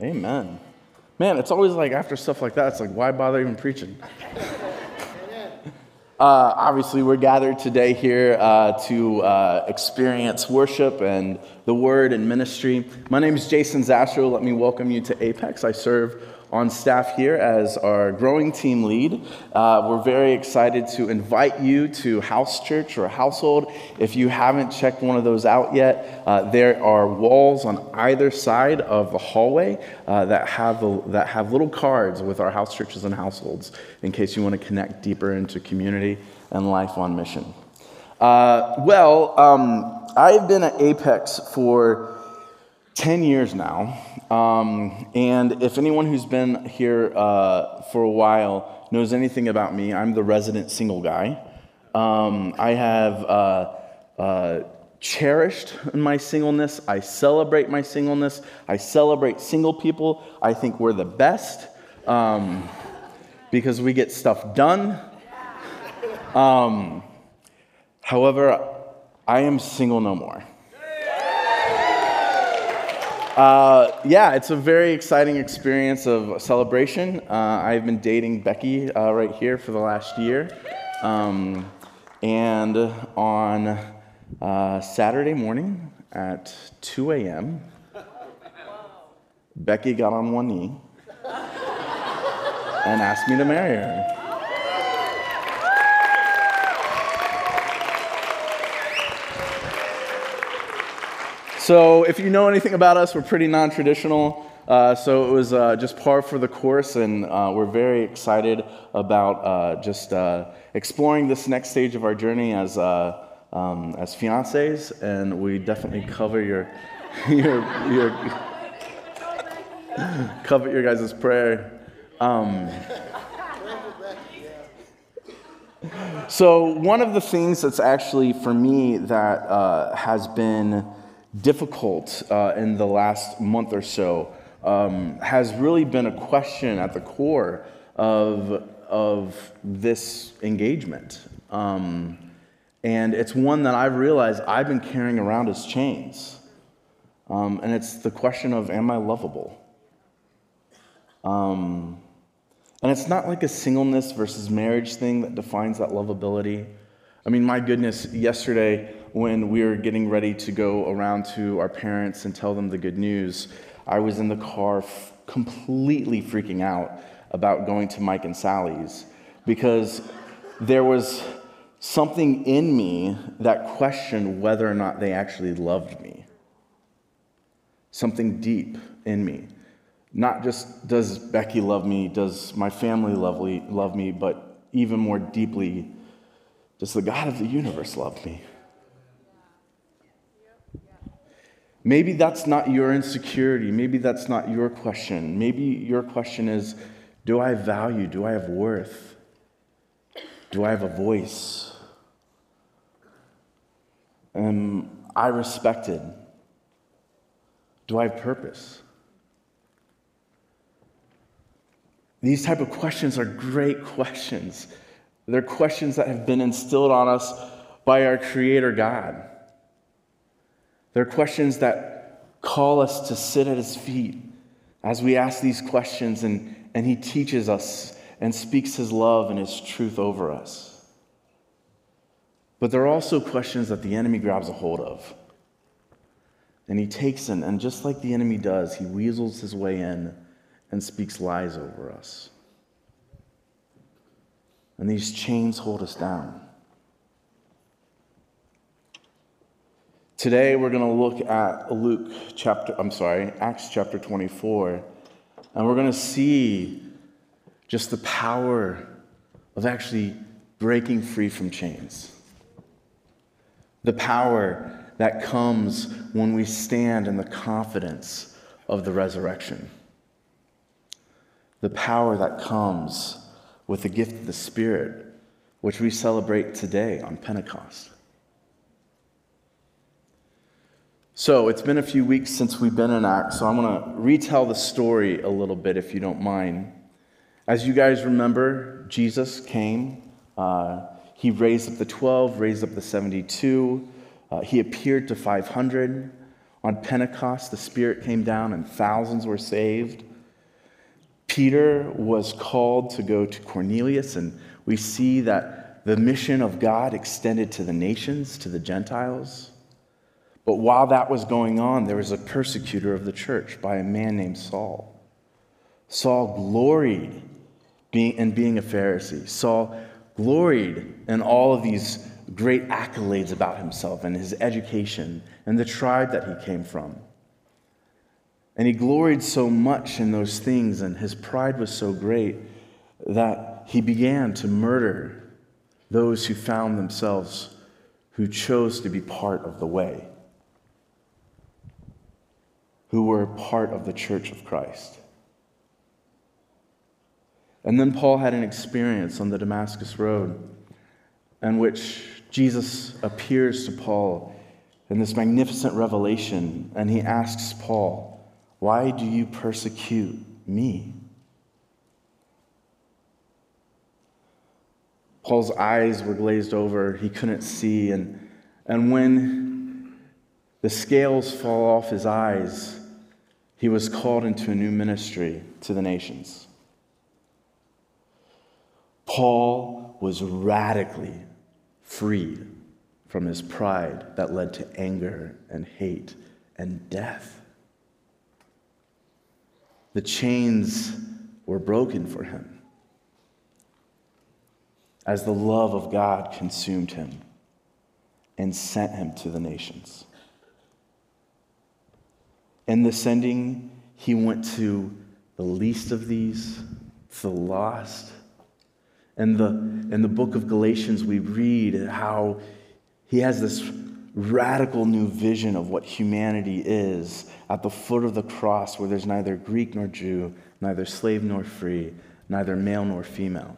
Amen. Man, it's always like after stuff like that, it's like, why bother even preaching? Uh, obviously, we're gathered today here uh, to uh, experience worship and the word and ministry. My name is Jason Zastro. Let me welcome you to Apex. I serve on staff here as our growing team lead. Uh, we're very excited to invite you to House Church or Household. If you haven't checked one of those out yet, uh, there are walls on either side of the hallway uh, that, have a, that have little cards with our house churches and households in case you want to connect deeper into community and life on mission. Uh, well, um, I've been at Apex for 10 years now. Um, and if anyone who's been here uh, for a while knows anything about me, I'm the resident single guy. Um, I have uh, uh, cherished my singleness. I celebrate my singleness. I celebrate single people. I think we're the best um, because we get stuff done. Um, however, I am single no more. Uh, yeah, it's a very exciting experience of celebration. Uh, I've been dating Becky uh, right here for the last year. Um, and on uh, Saturday morning at 2 a.m., Becky got on one knee and asked me to marry her. So, if you know anything about us, we're pretty non traditional. Uh, so, it was uh, just par for the course, and uh, we're very excited about uh, just uh, exploring this next stage of our journey as, uh, um, as fiancés. And we definitely cover your, your, your cover your guys' prayer. Um, so, one of the things that's actually for me that has been difficult uh, in the last month or so um, has really been a question at the core of, of this engagement. Um, and it's one that I've realized I've been carrying around as chains. Um, and it's the question of, am I lovable? Um, and it's not like a singleness versus marriage thing that defines that lovability. I mean, my goodness, yesterday when we were getting ready to go around to our parents and tell them the good news, I was in the car f- completely freaking out about going to Mike and Sally's because there was something in me that questioned whether or not they actually loved me. Something deep in me. Not just does Becky love me, does my family love, love me, but even more deeply, does the God of the universe love me? Maybe that's not your insecurity. Maybe that's not your question. Maybe your question is Do I value? Do I have worth? Do I have a voice? Am I respected? Do I have purpose? These type of questions are great questions. They're questions that have been instilled on us by our Creator God. They're questions that call us to sit at his feet as we ask these questions, and, and he teaches us and speaks his love and his truth over us. But there are also questions that the enemy grabs a hold of. And he takes in, and just like the enemy does, he weasels his way in and speaks lies over us. And these chains hold us down. Today we're going to look at Luke chapter, I'm sorry, Acts chapter 24, and we're going to see just the power of actually breaking free from chains. The power that comes when we stand in the confidence of the resurrection. The power that comes with the gift of the Spirit, which we celebrate today on Pentecost. So it's been a few weeks since we've been in Acts, so I'm going to retell the story a little bit if you don't mind. As you guys remember, Jesus came. Uh, he raised up the 12, raised up the 72. Uh, he appeared to 500. On Pentecost, the Spirit came down and thousands were saved. Peter was called to go to Cornelius, and we see that the mission of God extended to the nations, to the Gentiles. But while that was going on, there was a persecutor of the church by a man named Saul. Saul gloried in being a Pharisee. Saul gloried in all of these great accolades about himself and his education and the tribe that he came from. And he gloried so much in those things, and his pride was so great that he began to murder those who found themselves who chose to be part of the way who were part of the church of Christ. And then Paul had an experience on the Damascus Road in which Jesus appears to Paul in this magnificent revelation, and he asks Paul, Why do you persecute me? Paul's eyes were glazed over, he couldn't see, and, and when the scales fall off his eyes, he was called into a new ministry to the nations. Paul was radically freed from his pride that led to anger and hate and death. The chains were broken for him as the love of God consumed him and sent him to the nations. In the sending, he went to the least of these, the lost. And the, in the book of Galatians, we read how he has this radical new vision of what humanity is at the foot of the cross, where there's neither Greek nor Jew, neither slave nor free, neither male nor female.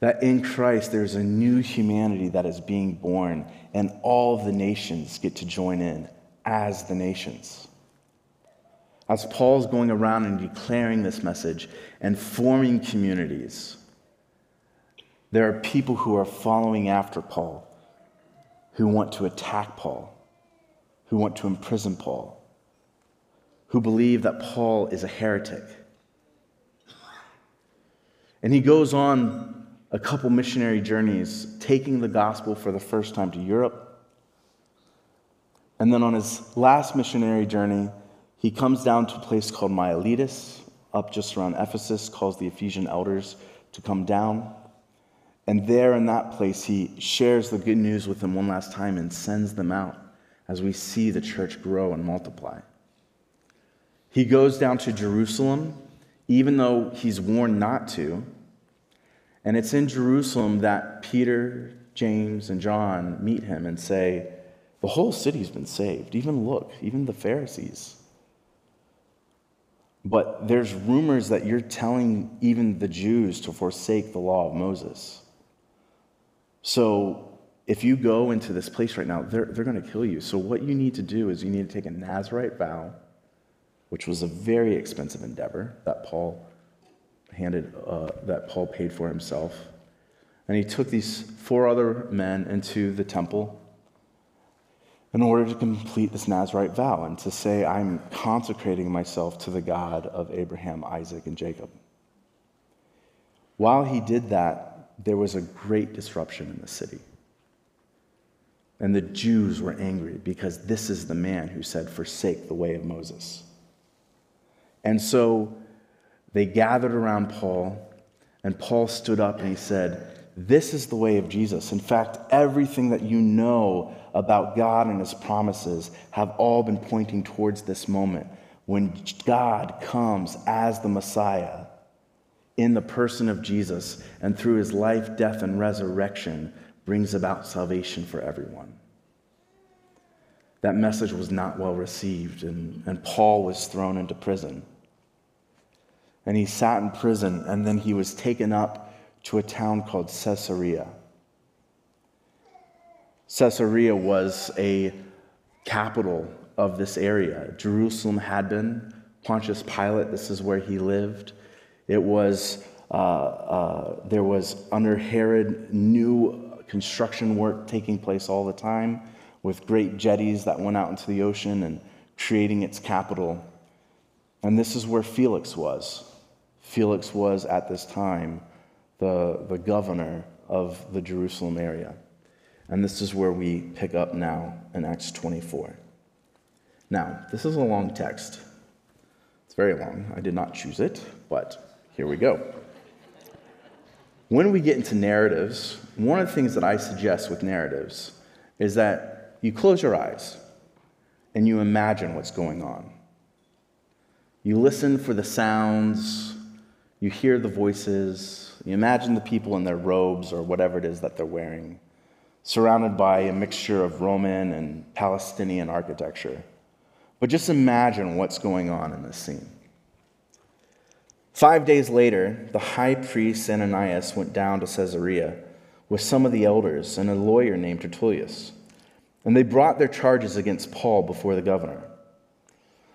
That in Christ there's a new humanity that is being born, and all the nations get to join in as the nations. As Paul's going around and declaring this message and forming communities, there are people who are following after Paul, who want to attack Paul, who want to imprison Paul, who believe that Paul is a heretic. And he goes on a couple missionary journeys, taking the gospel for the first time to Europe. And then on his last missionary journey, he comes down to a place called Miletus, up just around Ephesus, calls the Ephesian elders to come down. And there in that place, he shares the good news with them one last time and sends them out as we see the church grow and multiply. He goes down to Jerusalem, even though he's warned not to, and it's in Jerusalem that Peter, James, and John meet him and say, The whole city's been saved. Even look, even the Pharisees. But there's rumors that you're telling even the Jews to forsake the law of Moses. So if you go into this place right now, they're, they're going to kill you. So what you need to do is you need to take a Nazarite vow, which was a very expensive endeavor that Paul handed uh, that Paul paid for himself. And he took these four other men into the temple in order to complete this Nazarite vow and to say, I'm consecrating myself to the God of Abraham, Isaac, and Jacob. While he did that, there was a great disruption in the city. And the Jews were angry because this is the man who said, Forsake the way of Moses. And so they gathered around Paul, and Paul stood up and he said, This is the way of Jesus. In fact, everything that you know about God and his promises have all been pointing towards this moment when God comes as the Messiah in the person of Jesus and through his life, death, and resurrection brings about salvation for everyone. That message was not well received, and, and Paul was thrown into prison and he sat in prison, and then he was taken up to a town called Caesarea. Caesarea was a capital of this area. Jerusalem had been. Pontius Pilate, this is where he lived. It was, uh, uh, there was under Herod new construction work taking place all the time, with great jetties that went out into the ocean and creating its capital. And this is where Felix was. Felix was at this time the, the governor of the Jerusalem area. And this is where we pick up now in Acts 24. Now, this is a long text. It's very long. I did not choose it, but here we go. When we get into narratives, one of the things that I suggest with narratives is that you close your eyes and you imagine what's going on. You listen for the sounds, you hear the voices, you imagine the people in their robes or whatever it is that they're wearing, surrounded by a mixture of Roman and Palestinian architecture. But just imagine what's going on in this scene. Five days later, the high priest Ananias went down to Caesarea with some of the elders and a lawyer named Tertullus, and they brought their charges against Paul before the governor.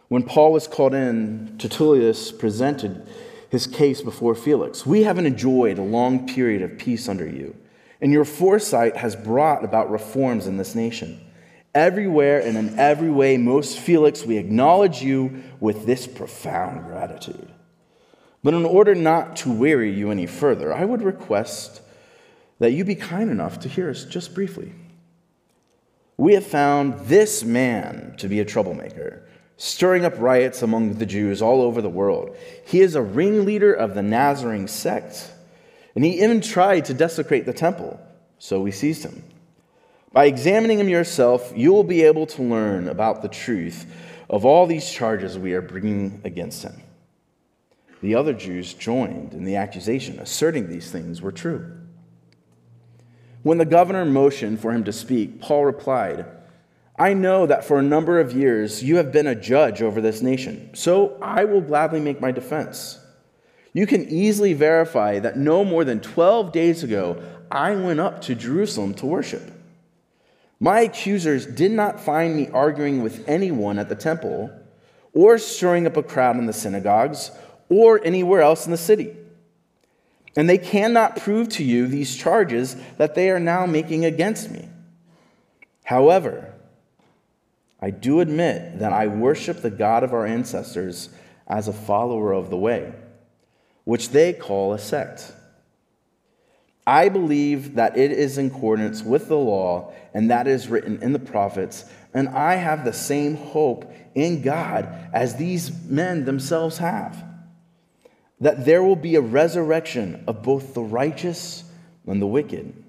When Paul was called in, Tertullus presented his case before Felix. We haven't enjoyed a long period of peace under you, and your foresight has brought about reforms in this nation. Everywhere and in every way, most Felix, we acknowledge you with this profound gratitude. But in order not to weary you any further, I would request that you be kind enough to hear us just briefly. We have found this man to be a troublemaker stirring up riots among the Jews all over the world. He is a ringleader of the Nazarene sect, and he even tried to desecrate the temple, so we seized him. By examining him yourself, you will be able to learn about the truth of all these charges we are bringing against him. The other Jews joined in the accusation, asserting these things were true. When the governor motioned for him to speak, Paul replied, I know that for a number of years you have been a judge over this nation, so I will gladly make my defense. You can easily verify that no more than 12 days ago I went up to Jerusalem to worship. My accusers did not find me arguing with anyone at the temple, or stirring up a crowd in the synagogues, or anywhere else in the city. And they cannot prove to you these charges that they are now making against me. However, I do admit that I worship the God of our ancestors as a follower of the way, which they call a sect. I believe that it is in accordance with the law and that is written in the prophets, and I have the same hope in God as these men themselves have that there will be a resurrection of both the righteous and the wicked.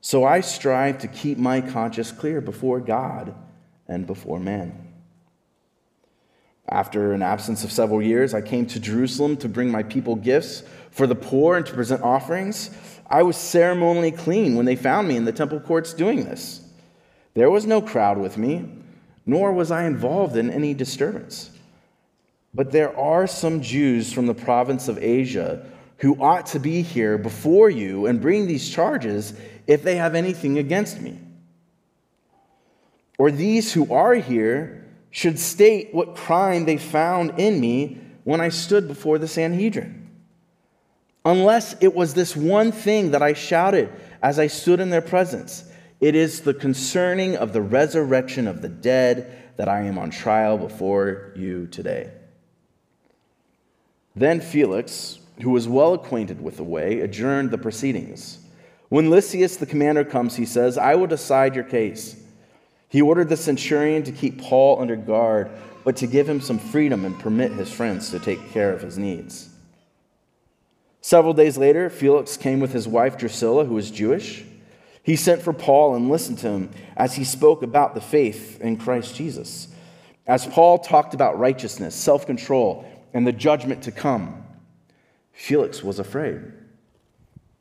So I strive to keep my conscience clear before God and before man. After an absence of several years, I came to Jerusalem to bring my people gifts for the poor and to present offerings. I was ceremonially clean when they found me in the temple courts doing this. There was no crowd with me, nor was I involved in any disturbance. But there are some Jews from the province of Asia who ought to be here before you and bring these charges if they have anything against me or these who are here should state what crime they found in me when I stood before the Sanhedrin. Unless it was this one thing that I shouted as I stood in their presence it is the concerning of the resurrection of the dead that I am on trial before you today. Then Felix, who was well acquainted with the way, adjourned the proceedings. When Lysias the commander comes, he says, I will decide your case. He ordered the centurion to keep Paul under guard, but to give him some freedom and permit his friends to take care of his needs. Several days later, Felix came with his wife Drusilla, who was Jewish. He sent for Paul and listened to him as he spoke about the faith in Christ Jesus. As Paul talked about righteousness, self control, and the judgment to come, Felix was afraid.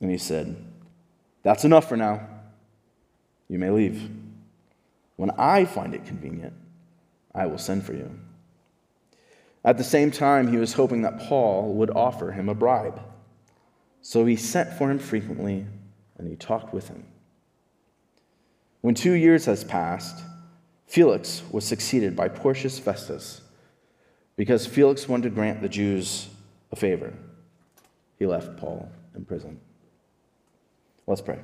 And he said, That's enough for now. You may leave. When I find it convenient, I will send for you. At the same time, he was hoping that Paul would offer him a bribe. So he sent for him frequently and he talked with him. When two years has passed, Felix was succeeded by Porcius Festus because Felix wanted to grant the Jews a favor. He left Paul in prison. Let's pray.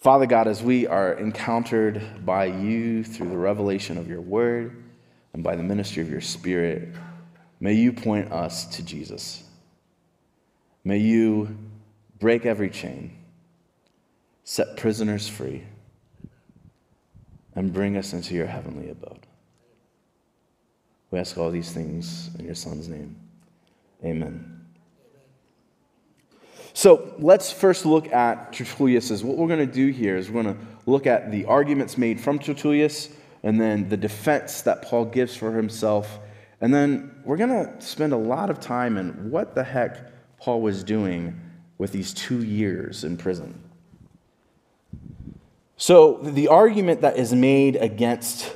Father God, as we are encountered by you through the revelation of your word and by the ministry of your spirit, may you point us to Jesus. May you break every chain, set prisoners free, and bring us into your heavenly abode. We ask all these things in your Son's name. Amen. So let's first look at Tertullius. What we're going to do here is we're going to look at the arguments made from Tertullius and then the defense that Paul gives for himself. And then we're going to spend a lot of time in what the heck Paul was doing with these two years in prison. So, the argument that is made against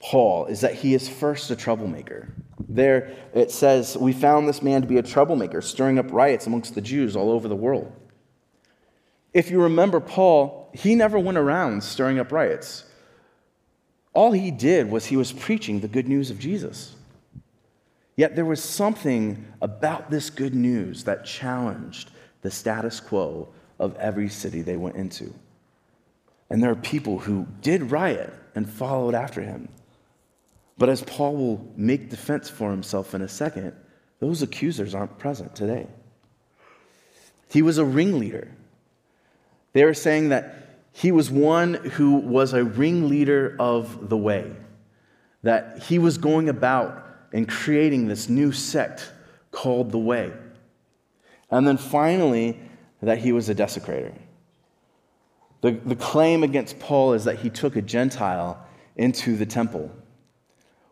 Paul is that he is first a troublemaker. There it says, We found this man to be a troublemaker, stirring up riots amongst the Jews all over the world. If you remember Paul, he never went around stirring up riots. All he did was he was preaching the good news of Jesus. Yet there was something about this good news that challenged the status quo of every city they went into. And there are people who did riot and followed after him. But as Paul will make defense for himself in a second, those accusers aren't present today. He was a ringleader. They were saying that he was one who was a ringleader of the way, that he was going about and creating this new sect called the Way. And then finally, that he was a desecrator. The, the claim against Paul is that he took a Gentile into the temple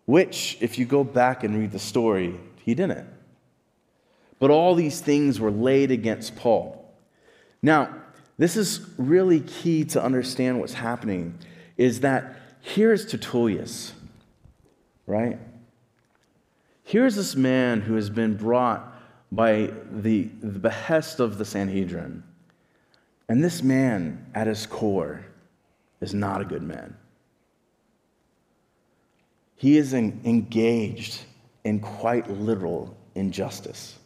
which, if you go back and read the story, he didn't. But all these things were laid against Paul. Now, this is really key to understand what's happening is that here's Tertullius, right? Here's this man who has been brought by the, the behest of the Sanhedrin. And this man, at his core, is not a good man. He is engaged in quite literal injustice.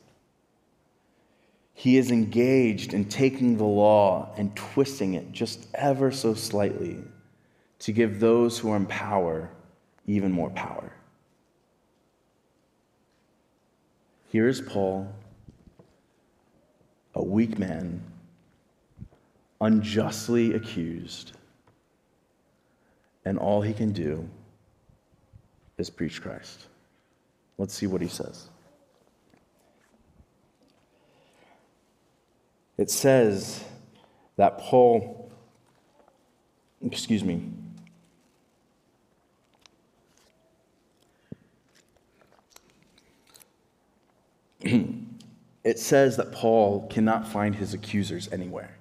He is engaged in taking the law and twisting it just ever so slightly to give those who are in power even more power. Here is Paul, a weak man, unjustly accused, and all he can do is preach Christ. Let's see what he says. It says that Paul, excuse me, it says that Paul cannot find his accusers anywhere.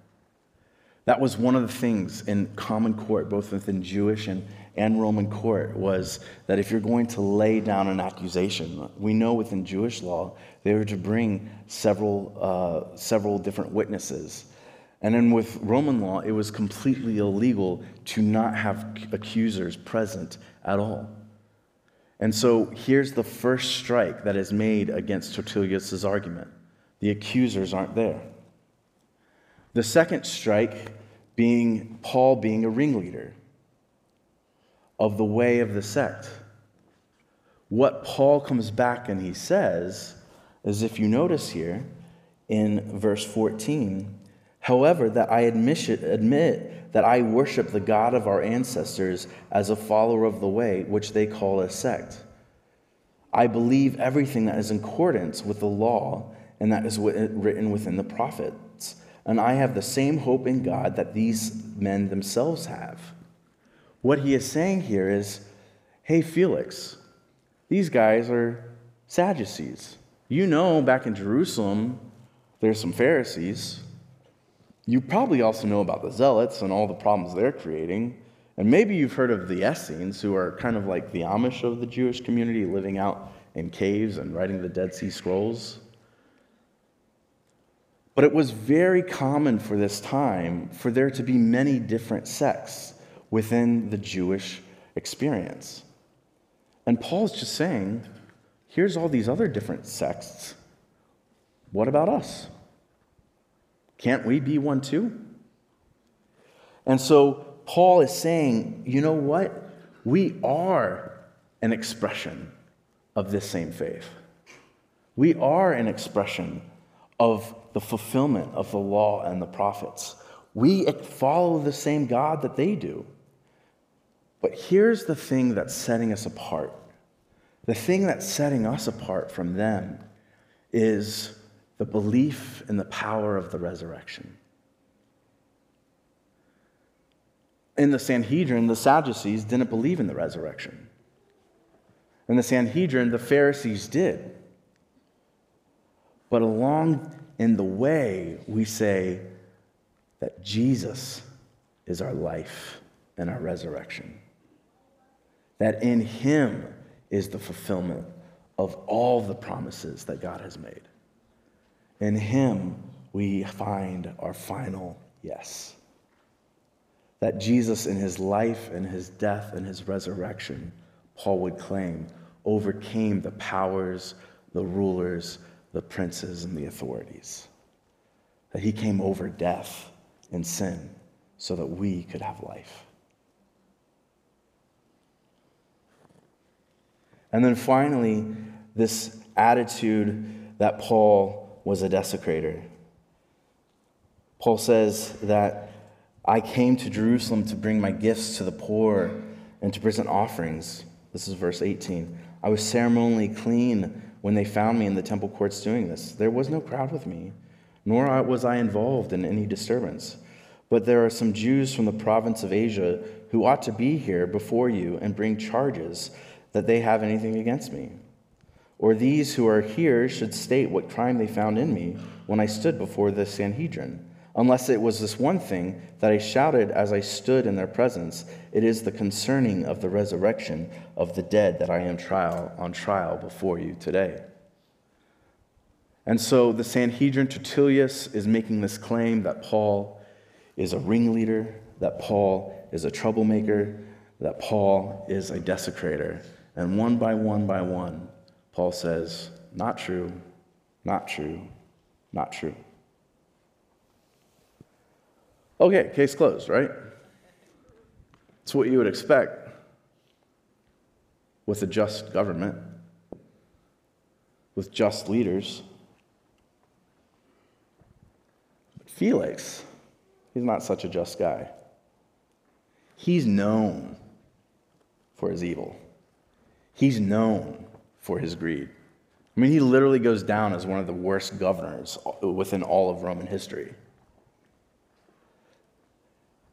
That was one of the things in common court, both within Jewish and and Roman court was that if you're going to lay down an accusation, we know within Jewish law they were to bring several, uh, several different witnesses. And then with Roman law, it was completely illegal to not have accusers present at all. And so here's the first strike that is made against Tertullius' argument the accusers aren't there. The second strike being Paul being a ringleader of the way of the sect. What Paul comes back and he says is if you notice here in verse 14, however, that I admit, admit that I worship the God of our ancestors as a follower of the way, which they call a sect. I believe everything that is in accordance with the law and that is written within the prophets. And I have the same hope in God that these men themselves have. What he is saying here is hey, Felix, these guys are Sadducees. You know, back in Jerusalem, there's some Pharisees. You probably also know about the Zealots and all the problems they're creating. And maybe you've heard of the Essenes, who are kind of like the Amish of the Jewish community, living out in caves and writing the Dead Sea Scrolls. But it was very common for this time for there to be many different sects within the Jewish experience. And Paul's just saying, here's all these other different sects. What about us? Can't we be one too? And so Paul is saying, you know what? We are an expression of this same faith. We are an expression of the fulfillment of the law and the prophets. We follow the same God that they do. But here's the thing that's setting us apart the thing that's setting us apart from them is the belief in the power of the resurrection. In the Sanhedrin, the Sadducees didn't believe in the resurrection. In the Sanhedrin, the Pharisees did. But along in the way, we say that Jesus is our life and our resurrection. That in Him is the fulfillment of all the promises that God has made. In Him, we find our final yes. That Jesus, in His life and His death and His resurrection, Paul would claim, overcame the powers, the rulers, the princes, and the authorities. That He came over death and sin so that we could have life. And then finally, this attitude that Paul was a desecrator. Paul says that I came to Jerusalem to bring my gifts to the poor and to present offerings. This is verse 18. I was ceremonially clean when they found me in the temple courts doing this. There was no crowd with me, nor was I involved in any disturbance. But there are some Jews from the province of Asia who ought to be here before you and bring charges that they have anything against me. Or these who are here should state what crime they found in me when I stood before the Sanhedrin. Unless it was this one thing that I shouted as I stood in their presence, it is the concerning of the resurrection of the dead that I am trial on trial before you today. And so the Sanhedrin Tertullus is making this claim that Paul is a ringleader, that Paul is a troublemaker, that Paul is a desecrator. And one by one by one, Paul says, Not true, not true, not true. Okay, case closed, right? It's what you would expect with a just government, with just leaders. But Felix, he's not such a just guy. He's known for his evil. He's known for his greed. I mean, he literally goes down as one of the worst governors within all of Roman history.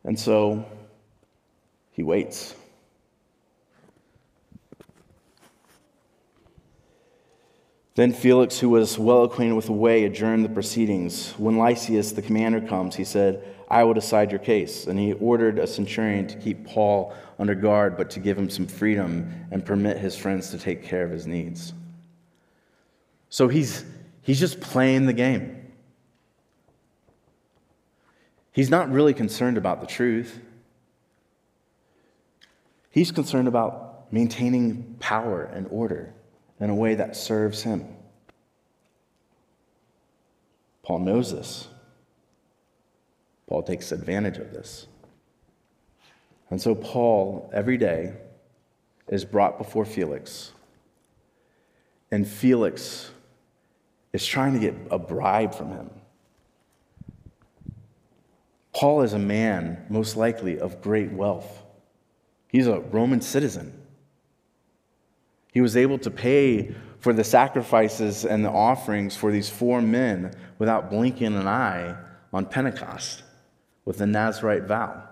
And so he waits. Then Felix, who was well acquainted with the way, adjourned the proceedings. When Lysias, the commander, comes, he said, I will decide your case. And he ordered a centurion to keep Paul under guard, but to give him some freedom and permit his friends to take care of his needs. So he's, he's just playing the game. He's not really concerned about the truth. He's concerned about maintaining power and order in a way that serves him. Paul knows this. Paul takes advantage of this. And so, Paul, every day, is brought before Felix. And Felix is trying to get a bribe from him. Paul is a man, most likely, of great wealth. He's a Roman citizen. He was able to pay for the sacrifices and the offerings for these four men without blinking an eye on Pentecost with the Nazarite vow.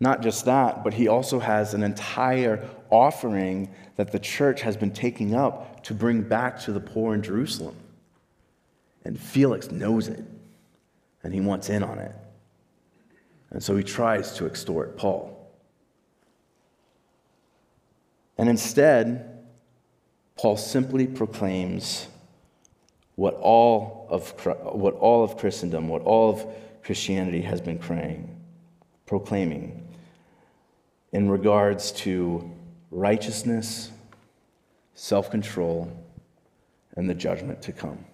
Not just that, but he also has an entire offering that the church has been taking up to bring back to the poor in Jerusalem. And Felix knows it, and he wants in on it. And so he tries to extort Paul. And instead, Paul simply proclaims what all of, what all of Christendom, what all of Christianity has been praying, proclaiming in regards to righteousness, self control, and the judgment to come.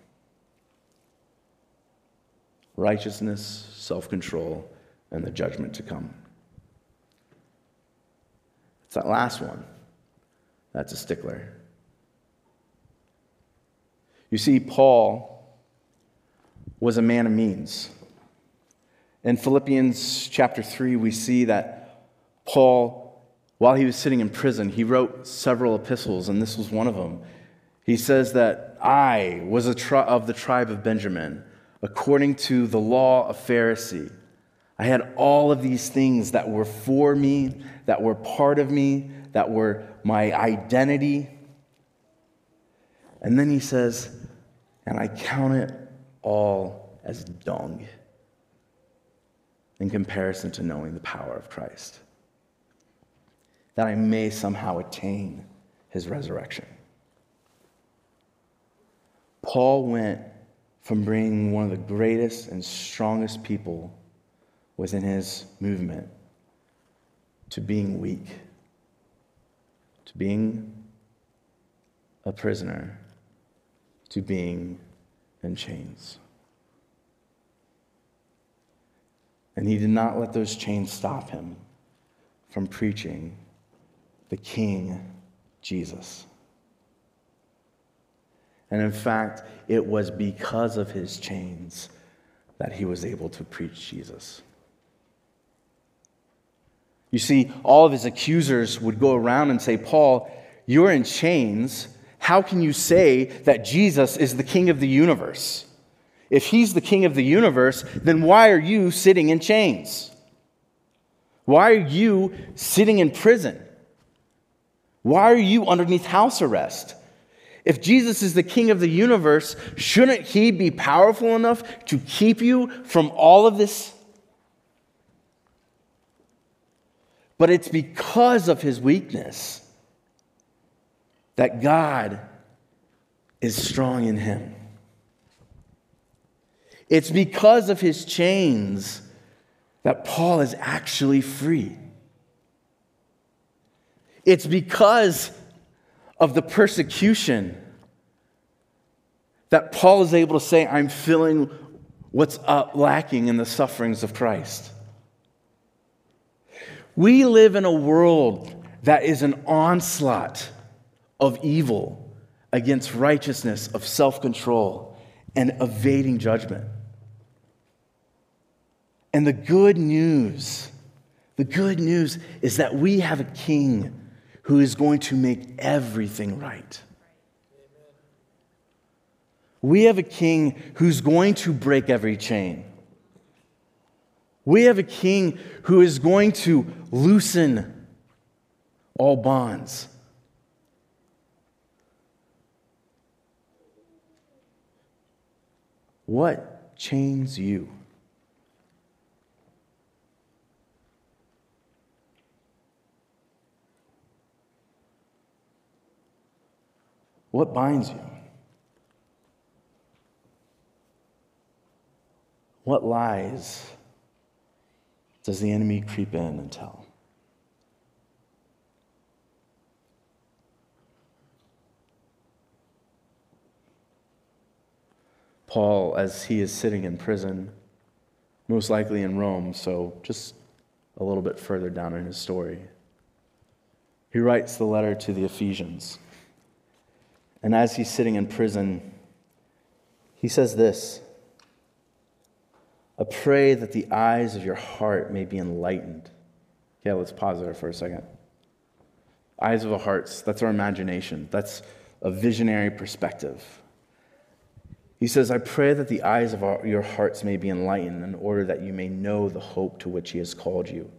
Righteousness, self control, and the judgment to come. It's that last one that's a stickler. You see, Paul was a man of means. In Philippians chapter 3, we see that Paul, while he was sitting in prison, he wrote several epistles, and this was one of them. He says that I was tri- of the tribe of Benjamin, according to the law of Pharisee. I had all of these things that were for me, that were part of me, that were my identity. And then he says, and I count it all as dung in comparison to knowing the power of Christ, that I may somehow attain his resurrection. Paul went from being one of the greatest and strongest people within his movement to being weak, to being a prisoner, to being in chains. And he did not let those chains stop him from preaching the King Jesus. And in fact, it was because of his chains that he was able to preach Jesus. You see, all of his accusers would go around and say, Paul, you're in chains how can you say that Jesus is the king of the universe? If he's the king of the universe, then why are you sitting in chains? Why are you sitting in prison? Why are you underneath house arrest? If Jesus is the king of the universe, shouldn't he be powerful enough to keep you from all of this? But it's because of his weakness that God is strong in him. It's because of his chains that Paul is actually free. It's because of the persecution that Paul is able to say, I'm feeling what's up lacking in the sufferings of Christ. We live in a world that is an onslaught of evil against righteousness, of self control, and evading judgment. And the good news, the good news is that we have a king who is going to make everything right. We have a king who's going to break every chain. We have a king who is going to loosen all bonds. What chains you? What binds you? What lies does the enemy creep in and tell? Paul as he is sitting in prison, most likely in Rome, so just a little bit further down in his story. He writes the letter to the Ephesians. And as he's sitting in prison, he says this I pray that the eyes of your heart may be enlightened. Okay, let's pause there for a second. Eyes of the hearts, that's our imagination, that's a visionary perspective. He says, I pray that the eyes of our, your hearts may be enlightened in order that you may know the hope to which he has called you,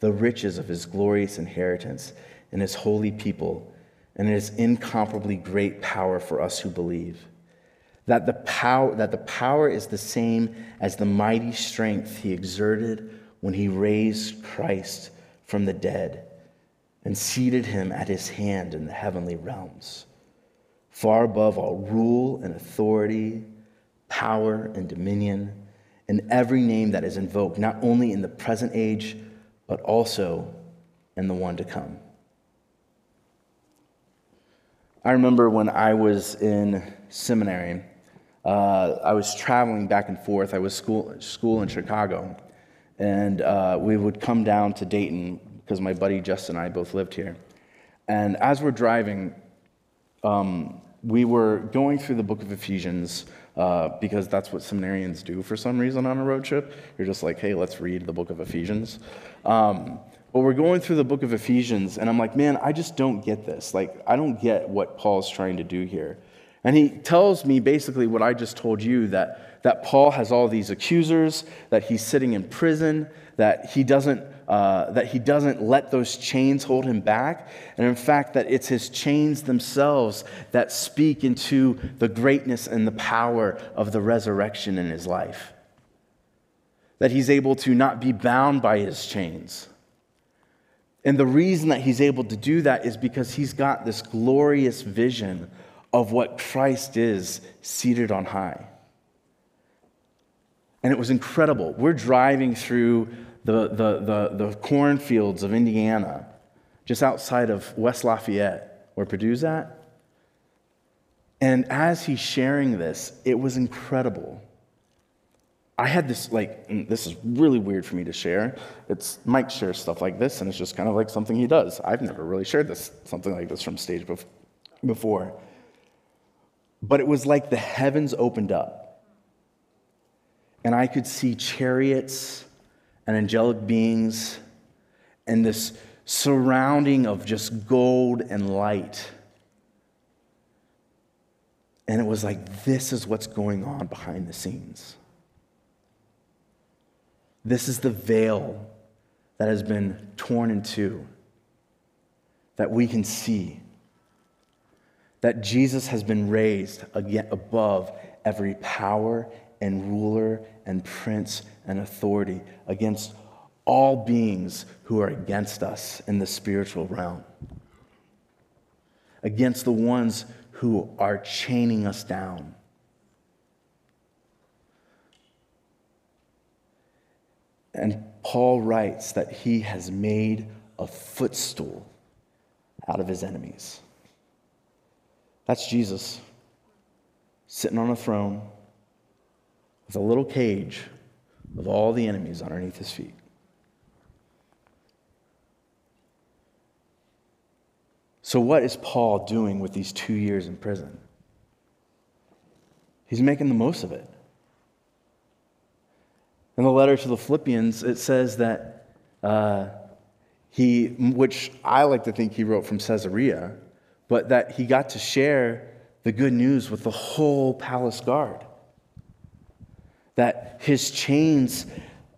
the riches of his glorious inheritance in his holy people, and his incomparably great power for us who believe. That the, power, that the power is the same as the mighty strength he exerted when he raised Christ from the dead and seated him at his hand in the heavenly realms far above all rule and authority, power and dominion, and every name that is invoked, not only in the present age, but also in the one to come. I remember when I was in seminary, uh, I was traveling back and forth. I was school, school in Chicago. and uh, we would come down to Dayton because my buddy Justin and I both lived here. And as we're driving, um, we were going through the book of Ephesians uh, because that's what seminarians do for some reason on a road trip. You're just like, hey, let's read the book of Ephesians. Um, but we're going through the book of Ephesians, and I'm like, man, I just don't get this. Like, I don't get what Paul's trying to do here. And he tells me basically what I just told you that, that Paul has all these accusers, that he's sitting in prison, that he doesn't uh, that he doesn't let those chains hold him back. And in fact, that it's his chains themselves that speak into the greatness and the power of the resurrection in his life. That he's able to not be bound by his chains. And the reason that he's able to do that is because he's got this glorious vision of what Christ is seated on high. And it was incredible. We're driving through the, the, the, the cornfields of Indiana, just outside of West Lafayette, where Purdue's at. And as he's sharing this, it was incredible. I had this, like, mm, this is really weird for me to share. It's Mike shares stuff like this, and it's just kind of like something he does. I've never really shared this, something like this from stage before. But it was like the heavens opened up, and I could see chariots and angelic beings and this surrounding of just gold and light. And it was like, this is what's going on behind the scenes. This is the veil that has been torn in two that we can see. That Jesus has been raised again above every power and ruler and prince and authority against all beings who are against us in the spiritual realm, against the ones who are chaining us down. And Paul writes that he has made a footstool out of his enemies. That's Jesus sitting on a throne with a little cage of all the enemies underneath his feet. So, what is Paul doing with these two years in prison? He's making the most of it. In the letter to the Philippians, it says that uh, he, which I like to think he wrote from Caesarea, but that he got to share the good news with the whole palace guard that his chains,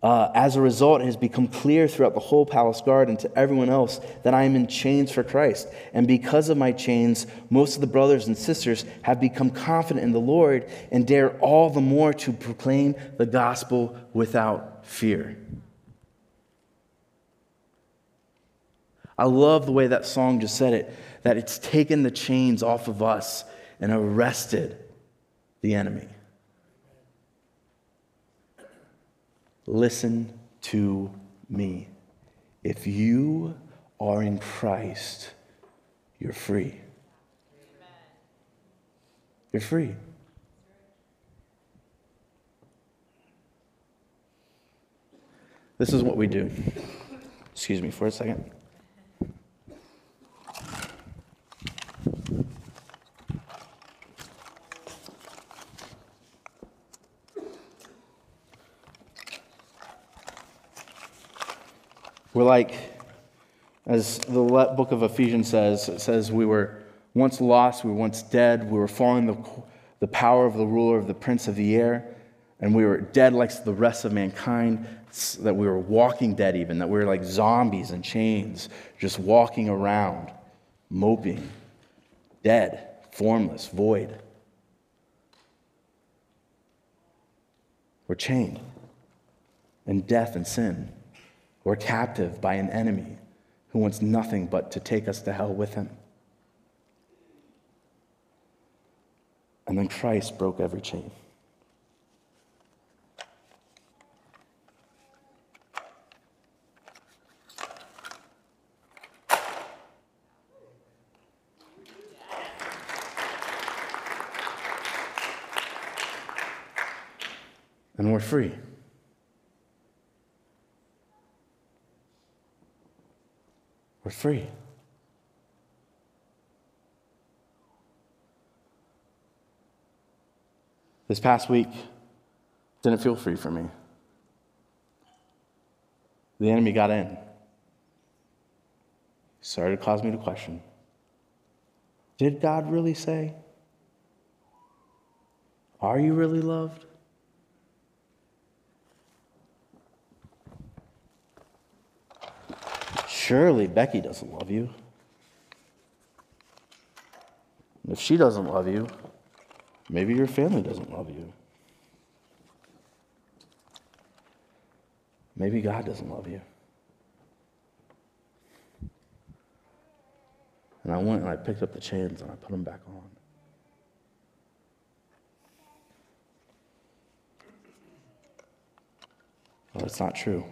uh, as a result, has become clear throughout the whole palace guard and to everyone else that I am in chains for Christ. And because of my chains, most of the brothers and sisters have become confident in the Lord and dare all the more to proclaim the gospel without fear. I love the way that song just said it that it's taken the chains off of us and arrested the enemy. Listen to me. If you are in Christ, you're free. You're free. This is what we do. Excuse me for a second. We're like, as the book of Ephesians says, it says we were once lost, we were once dead, we were following the, the power of the ruler of the prince of the air, and we were dead like the rest of mankind, that we were walking dead even, that we were like zombies in chains, just walking around, moping, dead, formless, void. We're chained in death and sin. We're captive by an enemy who wants nothing but to take us to hell with him. And then Christ broke every chain. And we're free. We're free. This past week didn't feel free for me. The enemy got in. He started to cause me to question Did God really say? Are you really loved? Surely Becky doesn't love you. And if she doesn't love you, maybe your family doesn't love you. Maybe God doesn't love you. And I went and I picked up the chains and I put them back on. Well, it's not true.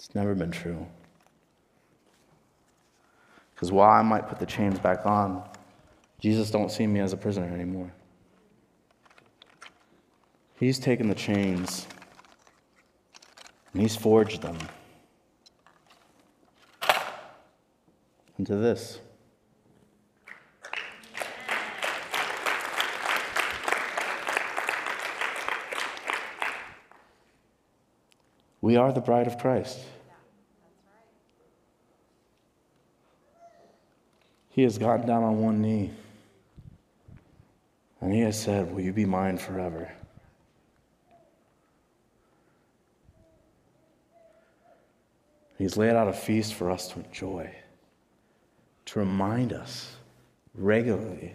It's never been true. Because while I might put the chains back on, Jesus don't see me as a prisoner anymore. He's taken the chains and he's forged them into this. We are the bride of Christ. He has gotten down on one knee and he has said, Will you be mine forever? He's laid out a feast for us to enjoy, to remind us regularly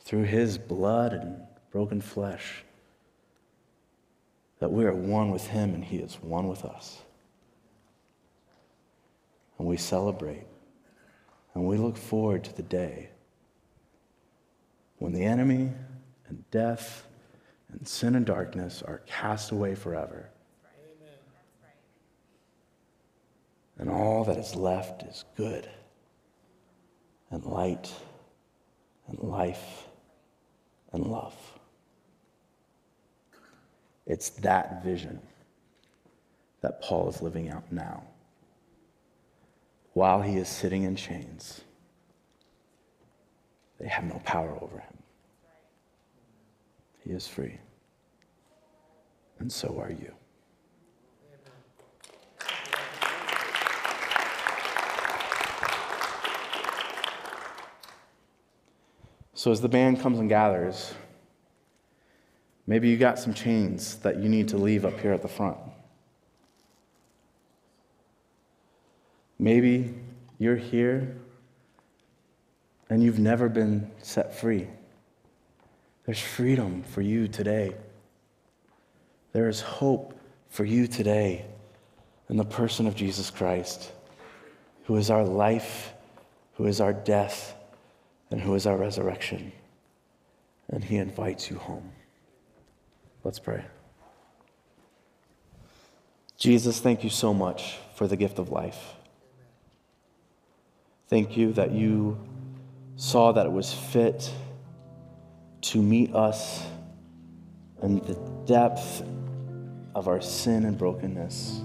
through his blood and broken flesh that we are one with him and he is one with us. And we celebrate and we look forward to the day when the enemy and death and sin and darkness are cast away forever And all that is left is good and light and life and love. It's that vision that Paul is living out now. While he is sitting in chains, they have no power over him. He is free. And so are you. So, as the band comes and gathers, maybe you got some chains that you need to leave up here at the front. Maybe you're here and you've never been set free. There's freedom for you today. There is hope for you today in the person of Jesus Christ, who is our life, who is our death and who is our resurrection. And he invites you home. Let's pray. Jesus, thank you so much for the gift of life. Thank you that you saw that it was fit to meet us in the depth of our sin and brokenness.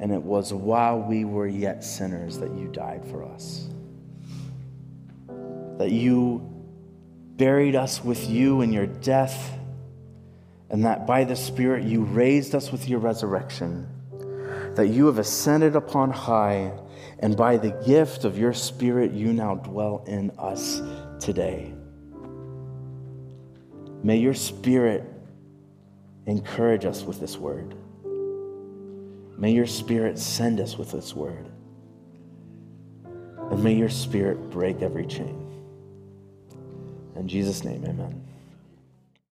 And it was while we were yet sinners that you died for us that you buried us with you in your death, and that by the Spirit you raised us with your resurrection, that you have ascended upon high, and by the gift of your Spirit you now dwell in us today. May your Spirit encourage us with this word. May your Spirit send us with this word. And may your Spirit break every chain. In Jesus' name, amen.